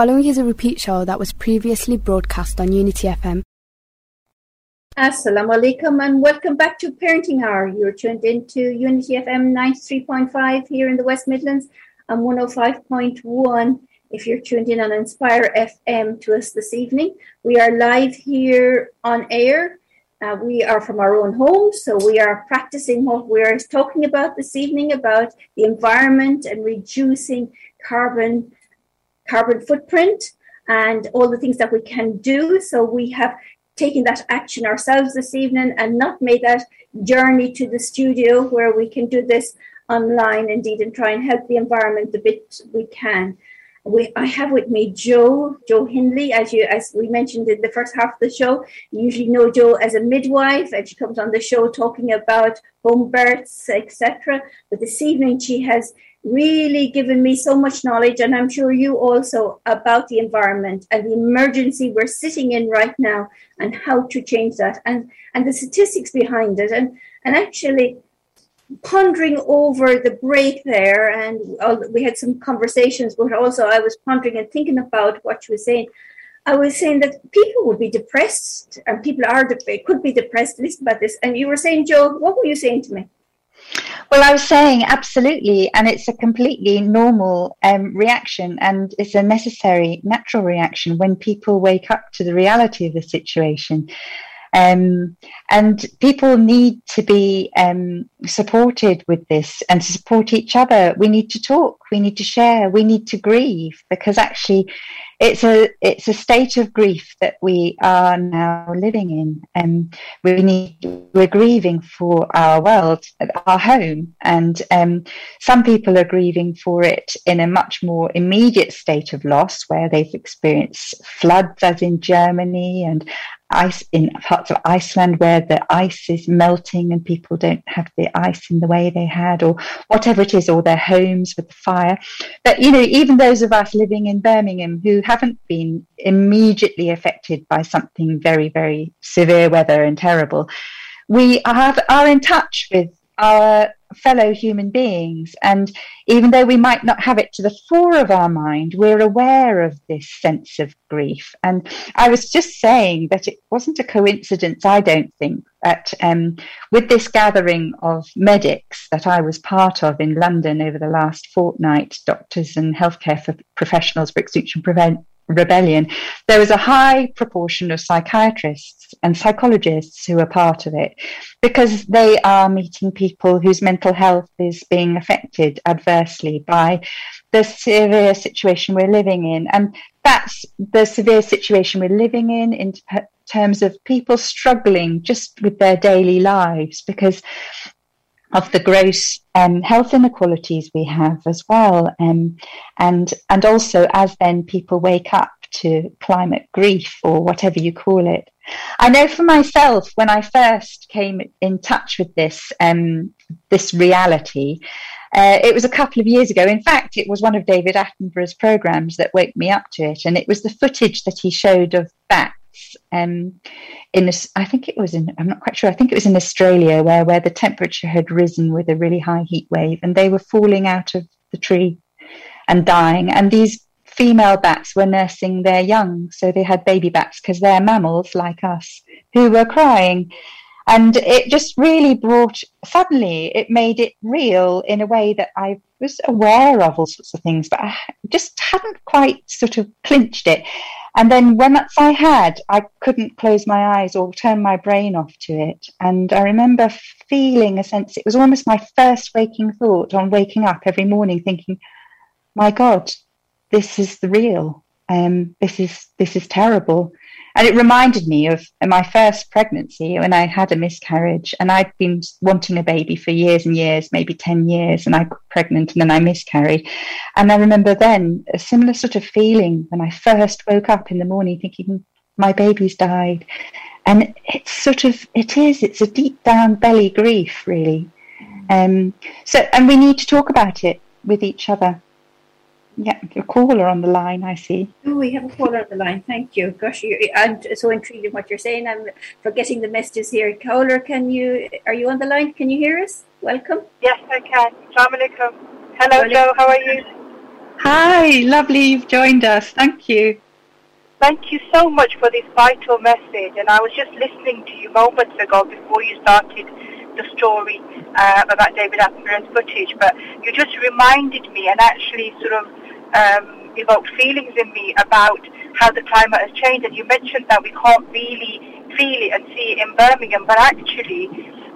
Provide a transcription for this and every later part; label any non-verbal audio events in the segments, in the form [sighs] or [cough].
following is a repeat show that was previously broadcast on Unity FM. Assalamu alaikum and welcome back to Parenting Hour. You're tuned into Unity FM 93.5 here in the West Midlands and 105.1 if you're tuned in on Inspire FM to us this evening. We are live here on air. Uh, we are from our own homes, so we are practicing what we're talking about this evening about the environment and reducing carbon carbon footprint and all the things that we can do. So we have taken that action ourselves this evening and not made that journey to the studio where we can do this online indeed and try and help the environment the bit we can. We, I have with me Joe, Joe Hindley, as you as we mentioned in the first half of the show. You usually know Joe as a midwife, and she comes on the show talking about home births, etc. But this evening she has really given me so much knowledge, and I'm sure you also, about the environment and the emergency we're sitting in right now and how to change that and, and the statistics behind it. And, and actually, pondering over the break there, and we had some conversations, but also I was pondering and thinking about what you were saying. I was saying that people would be depressed, and people are could be depressed. Listen about this, and you were saying, Joe, what were you saying to me? Well, I was saying absolutely, and it's a completely normal um, reaction, and it's a necessary, natural reaction when people wake up to the reality of the situation. Um, and people need to be um, supported with this and to support each other. We need to talk, we need to share, we need to grieve because actually it's a it's a state of grief that we are now living in. And we need we're grieving for our world our home. And um, some people are grieving for it in a much more immediate state of loss where they've experienced floods as in germany and ice in parts of Iceland where the ice is melting and people don't have the ice in the way they had, or whatever it is, or their homes with the fire. But you know, even those of us living in Birmingham who haven't been immediately affected by something very, very severe weather and terrible, we have, are in touch with our fellow human beings. And even though we might not have it to the fore of our mind, we're aware of this sense of grief. And I was just saying that it wasn't a coincidence, I don't think, that um, with this gathering of medics that I was part of in London over the last fortnight, doctors and healthcare professionals for Extinction Prevent rebellion, there was a high proportion of psychiatrists and psychologists who are part of it because they are meeting people whose mental health is being affected adversely by the severe situation we're living in. And that's the severe situation we're living in in terms of people struggling just with their daily lives because of the gross um, health inequalities we have as well, um, and and also as then people wake up to climate grief or whatever you call it. I know for myself when I first came in touch with this um, this reality. Uh, it was a couple of years ago. In fact, it was one of David Attenborough's programs that woke me up to it, and it was the footage that he showed of bats um, in this, I think it was in, I'm not quite sure, I think it was in Australia where, where the temperature had risen with a really high heat wave and they were falling out of the tree and dying. And these female bats were nursing their young. So they had baby bats because they're mammals like us who were crying. And it just really brought, suddenly, it made it real in a way that I was aware of all sorts of things, but I just hadn't quite sort of clinched it. And then once I had, I couldn't close my eyes or turn my brain off to it. And I remember feeling a sense, it was almost my first waking thought on waking up every morning thinking, my God, this is the real. Um, this is this is terrible. And it reminded me of my first pregnancy when I had a miscarriage and I'd been wanting a baby for years and years, maybe 10 years, and I got pregnant and then I miscarried. And I remember then a similar sort of feeling when I first woke up in the morning thinking, my baby's died. And it's sort of, it is, it's a deep down belly grief, really. Um, so, and we need to talk about it with each other. Yeah, a caller on the line, I see. Oh, we have a caller on the line. Thank you. Gosh, you, I'm so intrigued in what you're saying. I'm forgetting the messages here. Caller, can you, are you on the line? Can you hear us? Welcome. Yes, I can. Assalamu alaikum. Hello, Joe. How are you? Hi, lovely you've joined us. Thank you. Thank you so much for this vital message. And I was just listening to you moments ago before you started the story uh, about David Attenborough's footage, but you just reminded me and actually sort of um, evoked feelings in me about how the climate has changed. And you mentioned that we can't really feel it and see it in Birmingham, but actually,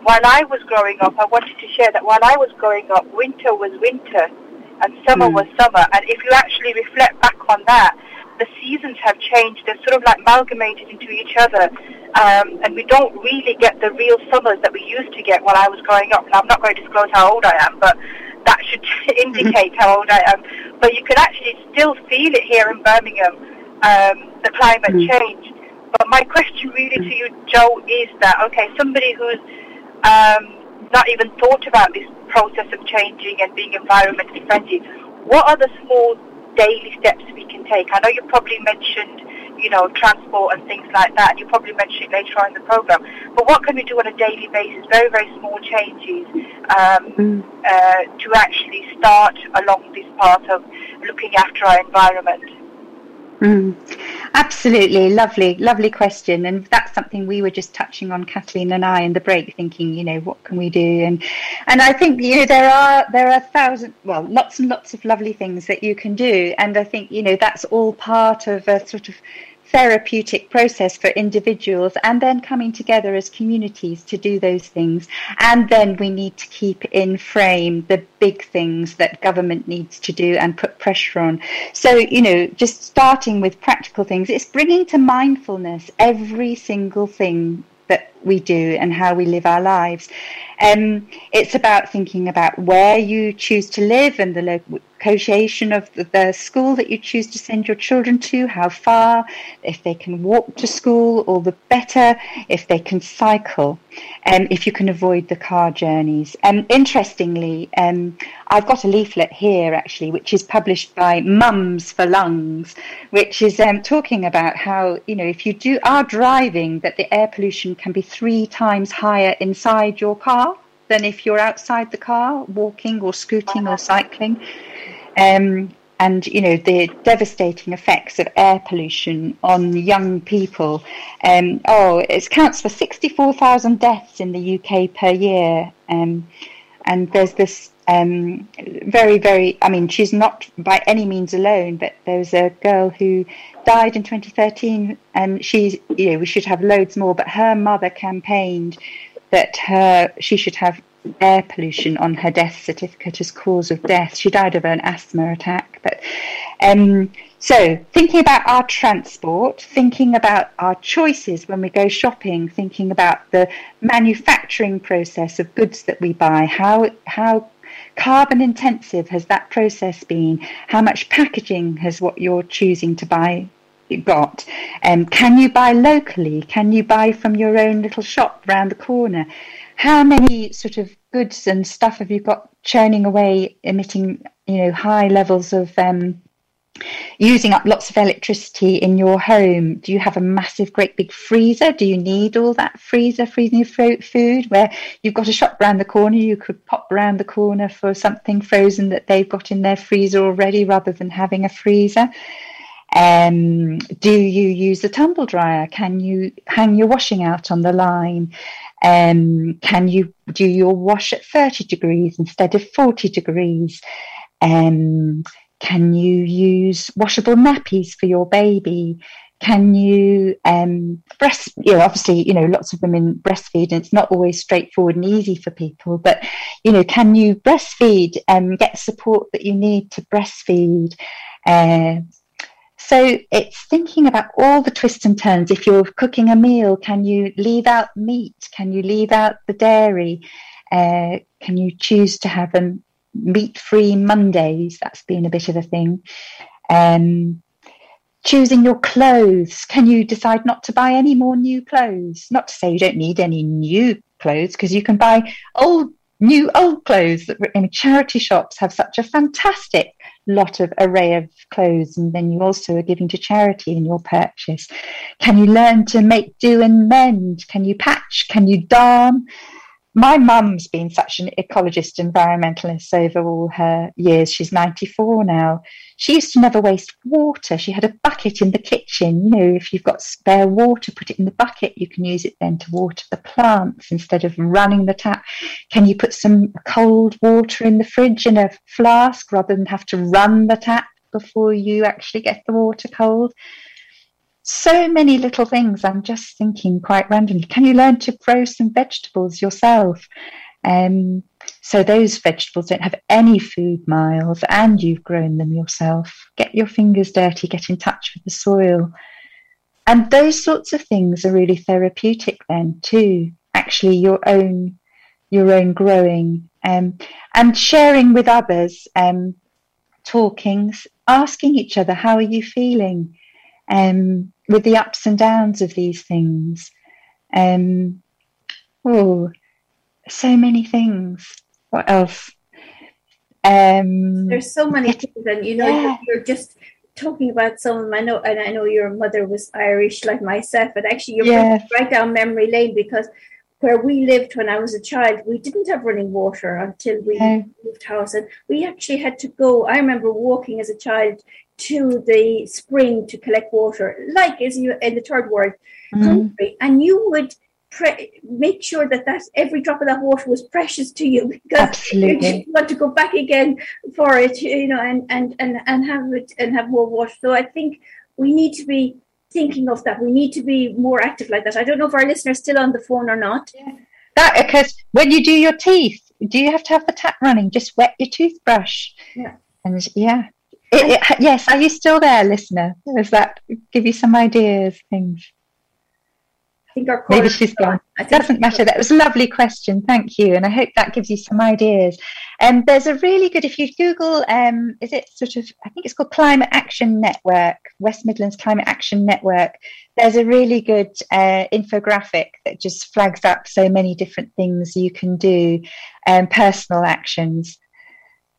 while I was growing up, I wanted to share that while I was growing up, winter was winter and summer mm. was summer. And if you actually reflect back on that, the seasons have changed. They're sort of like amalgamated into each other. Um, and we don't really get the real summers that we used to get while I was growing up. Now, I'm not going to disclose how old I am, but that should [laughs] indicate how old I am. But you can actually still feel it here in Birmingham, um, the climate mm. change. But my question really to you, Joe, is that, okay, somebody who's um, not even thought about this process of changing and being environmentally friendly, what are the small daily steps we can take? I know you probably mentioned, you know, transport and things like that. You probably mentioned it later on in the program. But what can we do on a daily basis? Very, very small changes um, mm. uh, to actually start along this path of looking after our environment. Mm, absolutely, lovely, lovely question, and that's something we were just touching on, Kathleen and I, in the break, thinking, you know, what can we do? And and I think you know there are there are thousand, well, lots and lots of lovely things that you can do, and I think you know that's all part of a sort of therapeutic process for individuals and then coming together as communities to do those things. And then we need to keep in frame the big things that government needs to do and put pressure on. So, you know, just starting with practical things, it's bringing to mindfulness every single thing that we do and how we live our lives. Um, it's about thinking about where you choose to live and the location of the, school that you choose to send your children to, how far, if they can walk to school, all the better, if they can cycle, and um, if you can avoid the car journeys. And um, interestingly, um, I've got a leaflet here actually, which is published by Mums for Lungs, which is um, talking about how, you know, if you do are driving, that the air pollution can be three times higher inside your car than if you're outside the car, walking or scooting or cycling. Um, and you know the devastating effects of air pollution on young people. Um, oh, it counts for sixty-four thousand deaths in the UK per year, um, and there's this um, very, very. I mean, she's not by any means alone, but there was a girl who died in 2013, and she's you know we should have loads more, but her mother campaigned that her she should have air pollution on her death certificate as cause of death. She died of an asthma attack. But um, so thinking about our transport, thinking about our choices when we go shopping, thinking about the manufacturing process of goods that we buy, how how carbon intensive has that process been? How much packaging has what you're choosing to buy got? Um, can you buy locally? Can you buy from your own little shop round the corner? How many sort of goods and stuff have you got churning away, emitting you know high levels of um, using up lots of electricity in your home? Do you have a massive, great big freezer? Do you need all that freezer freezing your food? Where you've got a shop around the corner, you could pop around the corner for something frozen that they've got in their freezer already, rather than having a freezer. Um, do you use a tumble dryer? Can you hang your washing out on the line? Um, can you do your wash at 30 degrees instead of 40 degrees? Um, can you use washable nappies for your baby? Can you um, breast? You know, obviously, you know, lots of women breastfeed, and it's not always straightforward and easy for people. But you know, can you breastfeed and get support that you need to breastfeed? Uh, so it's thinking about all the twists and turns. If you're cooking a meal, can you leave out meat? Can you leave out the dairy? Uh, can you choose to have a meat-free Mondays? That's been a bit of a thing. Um, choosing your clothes. Can you decide not to buy any more new clothes? Not to say you don't need any new clothes, because you can buy old new old clothes. That I mean, charity shops have such a fantastic lot of array of clothes, and then you also are giving to charity in your purchase. Can you learn to make do and mend? Can you patch? Can you darn? My mum's been such an ecologist, environmentalist over all her years. She's 94 now. She used to never waste water. She had a bucket in the kitchen. You know, if you've got spare water, put it in the bucket. You can use it then to water the plants instead of running the tap. Can you put some cold water in the fridge in a flask rather than have to run the tap before you actually get the water cold? So many little things. I'm just thinking quite randomly. Can you learn to grow some vegetables yourself? Um, so those vegetables don't have any food miles and you've grown them yourself. Get your fingers dirty, get in touch with the soil. And those sorts of things are really therapeutic then too. Actually your own your own growing um, and sharing with others, um, talking, asking each other, how are you feeling? Um, with the ups and downs of these things. Um, oh, so many things. What else? Um, There's so many things, and you know, yeah. you're just talking about some of them. I know, and I know your mother was Irish like myself, but actually, you're yeah. right down memory lane because where we lived when I was a child, we didn't have running water until we yeah. moved house, and we actually had to go. I remember walking as a child to the spring to collect water, like as you in the third world mm-hmm. country, and you would pre- make sure that that every drop of that water was precious to you [laughs] because Absolutely. you want to go back again for it, you know, and and and and have it and have more water. So I think we need to be thinking of that. We need to be more active like that. I don't know if our listeners still on the phone or not. Yeah. That because when you do your teeth, do you have to have the tap running? Just wet your toothbrush. Yeah. And yeah, it, it, yes, are you still there, listener? Does that give you some ideas, things? I think our maybe she's gone. It doesn't matter. That was a lovely question. Thank you, and I hope that gives you some ideas. And um, there's a really good. If you Google, um, is it sort of? I think it's called Climate Action Network, West Midlands Climate Action Network. There's a really good uh, infographic that just flags up so many different things you can do, um, personal actions.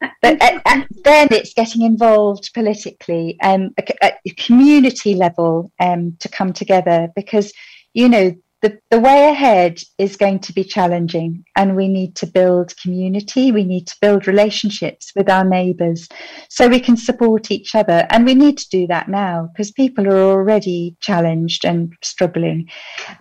But at, at, then it's getting involved politically um, at community level um, to come together because, you know, the, the way ahead is going to be challenging and we need to build community. We need to build relationships with our neighbours so we can support each other. And we need to do that now because people are already challenged and struggling.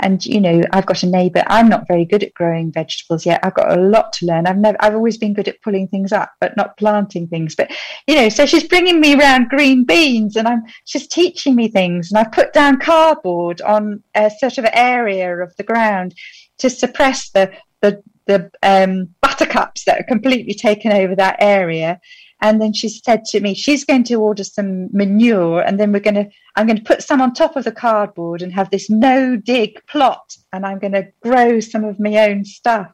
And you know i've got a neighbour i'm not very good at growing vegetables yet. I've got a lot to learn. I've never i've always been good at pulling things up but not planting things. But you know so she's bringing me around green beans and i'm she's teaching me things. And i've put down cardboard on a sort of area of the ground to suppress the the, the um, buttercups that are completely taken over that area. And then she said to me, she's going to order some manure, and then we're going to, I'm going to put some on top of the cardboard and have this no dig plot, and I'm going to grow some of my own stuff.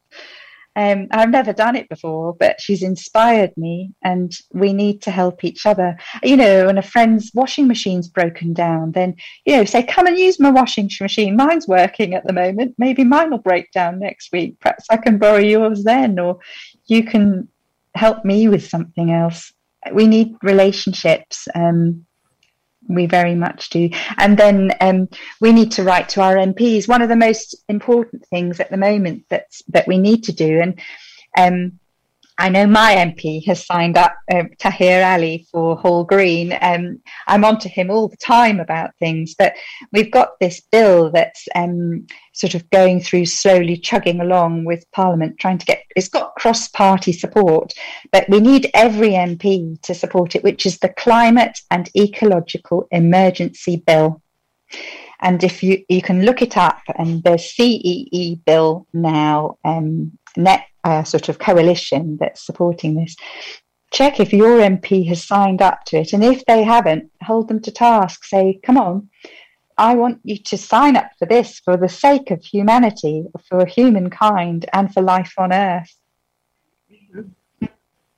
Um, I've never done it before, but she's inspired me, and we need to help each other. You know, when a friend's washing machine's broken down, then you know, say, "Come and use my washing machine. Mine's working at the moment. Maybe mine will break down next week. Perhaps I can borrow yours then, or you can help me with something else." We need relationships. Um, we very much do. And then um, we need to write to our MPs. One of the most important things at the moment that's, that we need to do, and um, I know my MP has signed up, uh, Tahir Ali, for Hall Green. Um, I'm on to him all the time about things, but we've got this bill that's um, sort of going through slowly, chugging along with Parliament, trying to get it's got cross party support, but we need every MP to support it, which is the Climate and Ecological Emergency Bill. And if you you can look it up, and the CEE bill now, um, net uh, sort of coalition that's supporting this, check if your MP has signed up to it. And if they haven't, hold them to task. Say, come on, I want you to sign up for this for the sake of humanity, for humankind, and for life on Earth.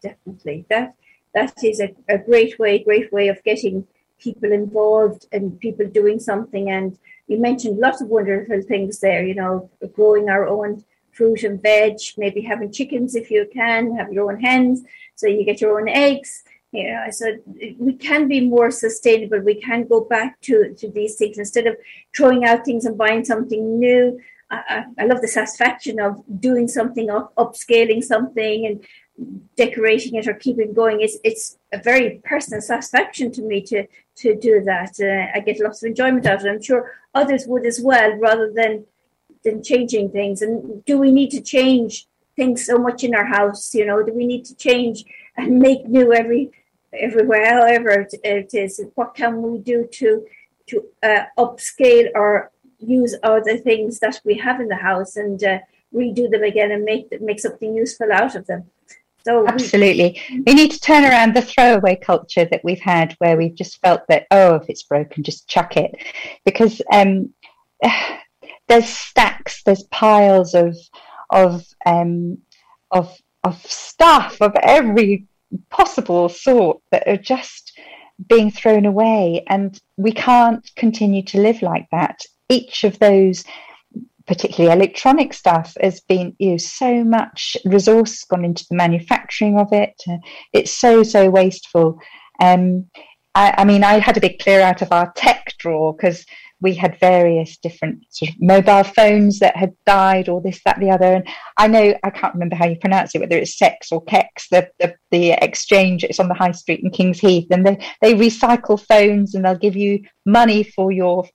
Definitely. That, that is a, a great way, great way of getting people involved and people doing something. And you mentioned lots of wonderful things there, you know, growing our own fruit and veg, maybe having chickens if you can, have your own hens, so you get your own eggs. Know, so we can be more sustainable. We can go back to, to these things instead of throwing out things and buying something new. I, I, love the satisfaction of doing something, up, upscaling something, and decorating it or keeping going. It's it's a very personal satisfaction to me to to do that. Uh, I get lots of enjoyment out of it. I'm sure others would as well, rather than than changing things. And do we need to change things so much in our house? You know, do we need to change and make new every everywhere, however it is? What can we do to to uh, upscale or use other things that we have in the house and uh, redo them again and make make something useful out of them. So absolutely, we, we, need to turn around the throwaway culture that we've had, where we've just felt that oh, if it's broken, just chuck it, because um, [sighs] there's stacks, there's piles of of um, of of stuff of every possible sort that are just being thrown away, and we can't continue to live like that. Each of those particularly electronic stuff has been you know so much resource gone into the manufacturing of it. Uh, it's so so wasteful. Um I, I, mean i had a big clear out of our tech drawer because we had various different sort of mobile phones that had died or this that the other. And i know i can't remember how you pronounce it whether it's sex or kex the, the, the exchange it's on the high street in king's heath and they, they recycle phones and they'll give you money for your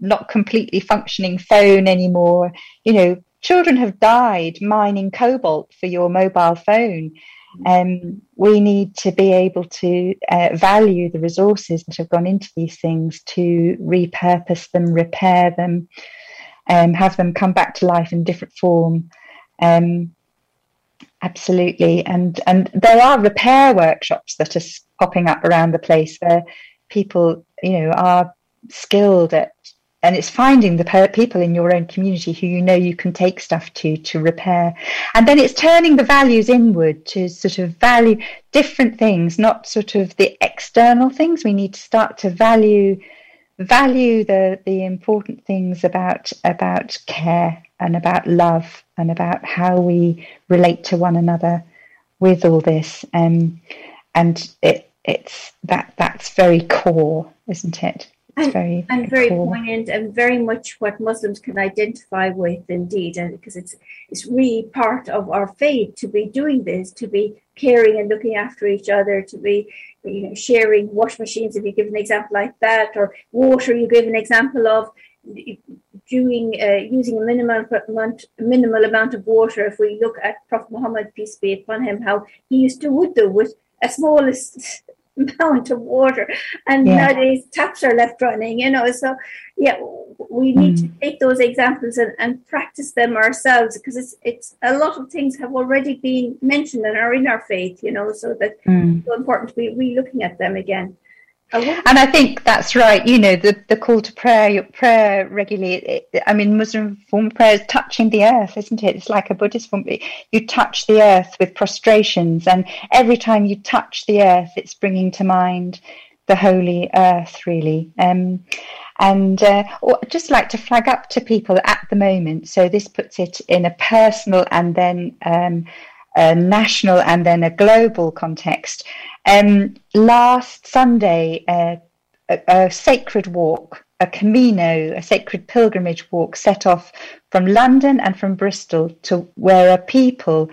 not completely functioning phone anymore. You know children have died mining cobalt for your mobile phone um, we need to be able to uh, value the resources that have gone into these things to repurpose them, repair them, and um, have them come back to life in different form. Um, absolutely, and and there are repair workshops that are popping up around the place where people, you know, are skilled at and it's finding the people in your own community who you know you can take stuff to to repair. And then it's turning the values inward to sort of value different things not sort of the external things. We need to start to value value the the important things about about care and about love and about how we relate to one another with all this. Um, and it it's that that's very core isn't it and, very, and very cool. poignant and very much what Muslims can identify with indeed and because it's it's really part of our faith to be doing this to be caring and looking after each other to be you know sharing wash machines if you give an example like that or water you give an example of doing uh, using a minimal amount minimal amount of water if we look at Prophet Muhammad peace be upon him how he used to would do with a smallest amount of water and yeah. nowadays taps are left running you know so yeah we need mm. to take those examples and, and practice them ourselves because it's it's a lot of things have already been mentioned and are in our faith you know so that mm. it's so important to be re-looking at them again and I think that's right. You know, the, the call to prayer, your prayer regularly. I mean, Muslim form prayer is touching the earth, isn't it? It's like a Buddhist form. You touch the earth with prostrations, and every time you touch the earth, it's bringing to mind the holy earth, really. Um, and uh, just like to flag up to people at the moment. So this puts it in a personal and then um, a national and then a global context. Um, last Sunday, uh, a, a sacred walk, a Camino, a sacred pilgrimage walk, set off from London and from Bristol to where a people,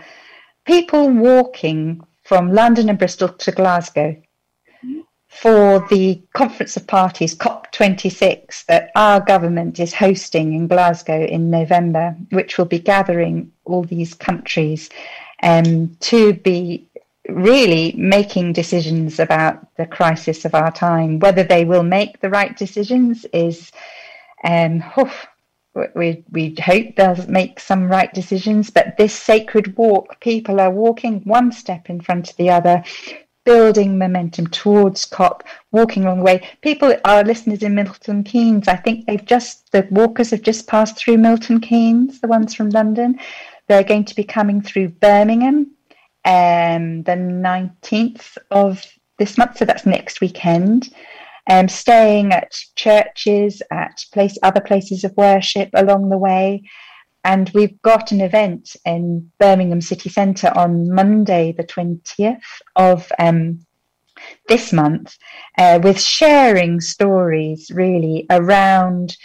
people walking from London and Bristol to Glasgow for the Conference of Parties COP26 that our government is hosting in Glasgow in November, which will be gathering all these countries um, to be really making decisions about the crisis of our time. Whether they will make the right decisions is, um, we we hope they'll make some right decisions. But this sacred walk, people are walking one step in front of the other. Building momentum towards COP, walking along the way. People, our listeners in Milton Keynes, I think they've just, the walkers have just passed through Milton Keynes, the ones from London. They're going to be coming through Birmingham um, the 19th of this month, so that's next weekend. Um, staying at churches, at place, other places of worship along the way. And we've got an event in Birmingham City Centre on Monday, the 20th of um, this month, uh, with sharing stories really around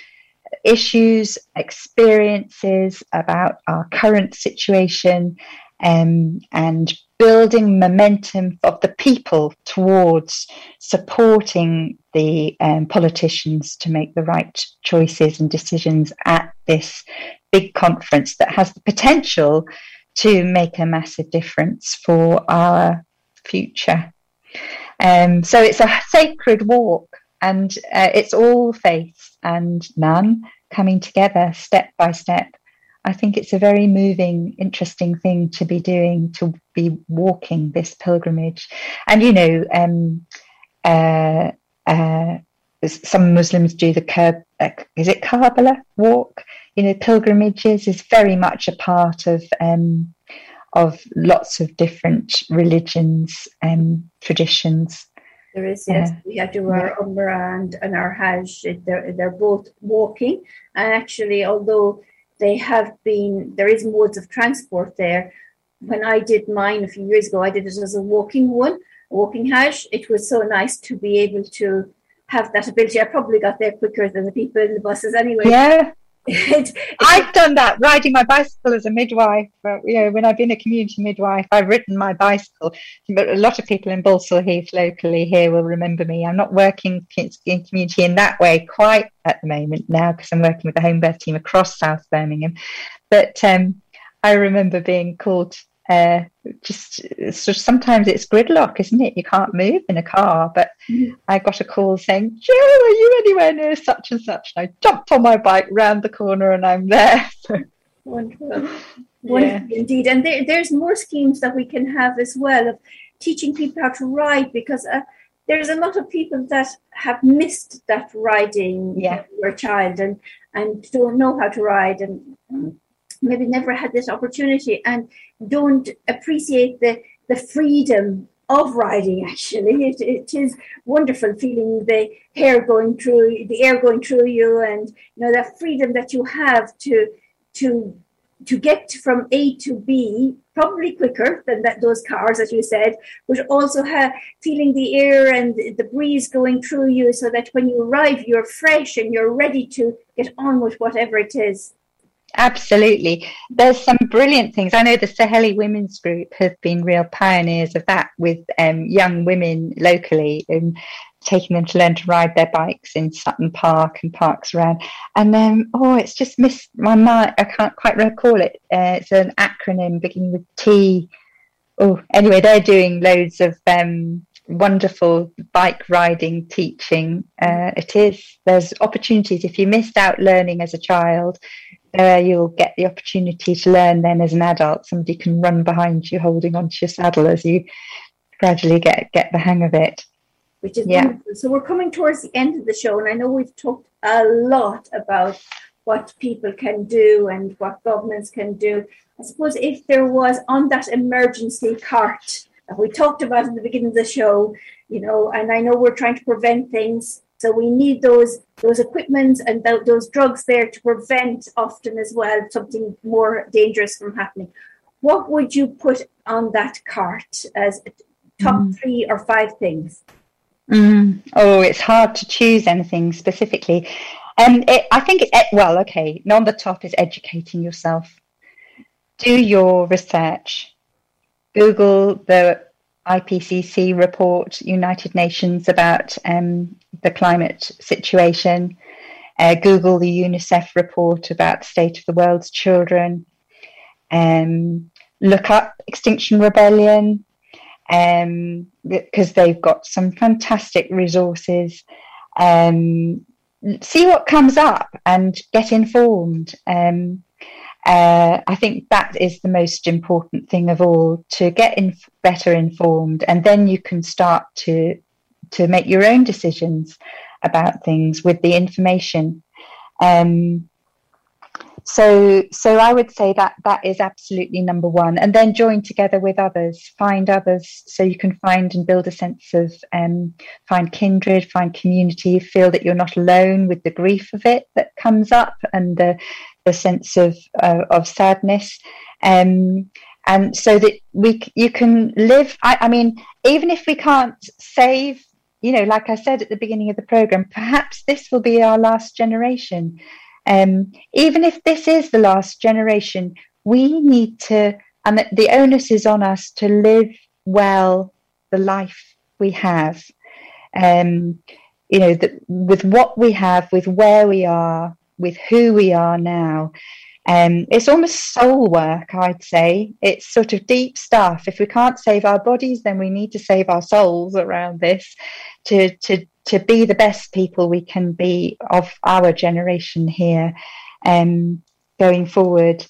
issues, experiences about our current situation, um, and building momentum of the people towards supporting the um, politicians to make the right choices and decisions at this big conference that has the potential to make a massive difference for our future. Um, so it's a sacred walk, and uh, it's all faith and none coming together step by step. I think it's a very moving, interesting thing to be doing, to be walking this pilgrimage. And, you know, um, uh, uh, some Muslims do the Kerb, uh, is it Karbala walk? You know, pilgrimages is very much a part of um, of lots of different religions and traditions. There is, yes. Uh, we have to our Umrah and, and our Hajj. They're, they're both walking. And actually, although they have been, there is modes of transport there. When I did mine a few years ago, I did it as a walking one, a walking Hajj. It was so nice to be able to have that ability. I probably got there quicker than the people in the buses anyway. Yeah, it, I've done that riding my bicycle as a midwife. But, you know, when I've been a community midwife, I've ridden my bicycle. But a lot of people in Balsall Heath locally here will remember me. I'm not working in community in that way quite at the moment now because I'm working with the home birth team across South Birmingham. But um, I remember being called uh, just so sometimes it's gridlock, isn't it? You can't move in a car. But. I got a call saying, "Joe, are you anywhere near such and such?" And I jumped on my bike round the corner, and I'm there. Wonderful, [laughs] wonderful yeah. indeed. And there, there's more schemes that we can have as well of teaching people how to ride because. Uh, there's a lot of people that have missed that riding yeah. when they were a child and, and don't know how to ride and maybe never had this opportunity and don't appreciate the, the freedom of riding [laughs] actually. It, it is wonderful feeling the hair going through the air going through you and you know that freedom that you have to to to get from a to b probably quicker than that those cars as you said but also have feeling the air and the breeze going through you so that when you arrive you're fresh and you're ready to get on with whatever it is Absolutely. There's some brilliant things. I know the Saheli Women's Group have been real pioneers of that with um, young women locally and taking them to learn to ride their bikes in Sutton Park and parks around. And then, oh, it's just missed my mind. I can't quite recall it. Uh, it's an acronym beginning with T. Oh, anyway, they're doing loads of um, wonderful bike riding teaching. Uh, it is. There's opportunities. If you missed out learning as a child, uh, you'll get the opportunity to learn then as an adult. Somebody can run behind you, holding onto your saddle as you gradually get get the hang of it. Which is yeah. wonderful. So we're coming towards the end of the show, and I know we've talked a lot about what people can do and what governments can do. I suppose if there was on that emergency cart that we talked about in the beginning of the show, you know, and I know we're trying to prevent things so we need those those equipment and th- those drugs there to prevent often as well something more dangerous from happening. What would you put on that cart as top mm. three or five things? Mm. Oh, it's hard to choose anything specifically. Um, it, I think it, well, okay. On the top is educating yourself. Do your research. Google the IPCC report, United Nations, about um, the climate situation. Uh, Google the UNICEF report about the state of the world's children. Um, look up Extinction Rebellion um, because they've got some fantastic resources. Um, see what comes up and get informed. Um, uh, I think that is the most important thing of all to get in better informed, and then you can start to to make your own decisions about things with the information. Um, so, so I would say that that is absolutely number one, and then join together with others, find others, so you can find and build a sense of um, find kindred, find community, feel that you're not alone with the grief of it that comes up, and the the sense of uh, of sadness. Um, and so that we you can live I, I, mean even if we can't save you know like i said at the beginning of the program perhaps this will be our last generation Um, even if this is the last generation, we need to, and the, the onus is on us to live well the life we have. Um, you know, that with what we have, with where we are, with who we are now. Um, it's almost soul work, I'd say. It's sort of deep stuff. If we can't save our bodies, then we need to save our souls around this to, to, to be the best people we can be of our generation here um, going forward.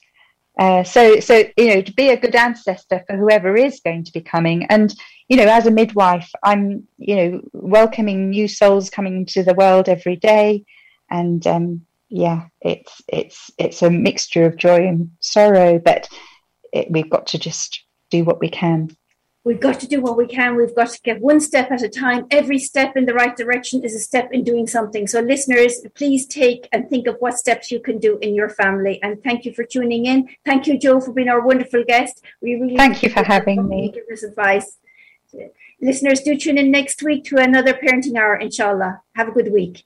Uh, so, so you know, to be a good ancestor for whoever is going to be coming, and you know, as a midwife, I'm you know welcoming new souls coming to the world every day, and um, yeah, it's it's it's a mixture of joy and sorrow, but it, we've got to just do what we can. We've got to do what we can. We've got to get one step at a time. Every step in the right direction is a step in doing something. So, listeners, please take and think of what steps you can do in your family. And thank you for tuning in. Thank you, Joe, for being our wonderful guest. We really thank you for having me. Give us advice. Listeners, do tune in next week to another parenting hour, inshallah. Have a good week.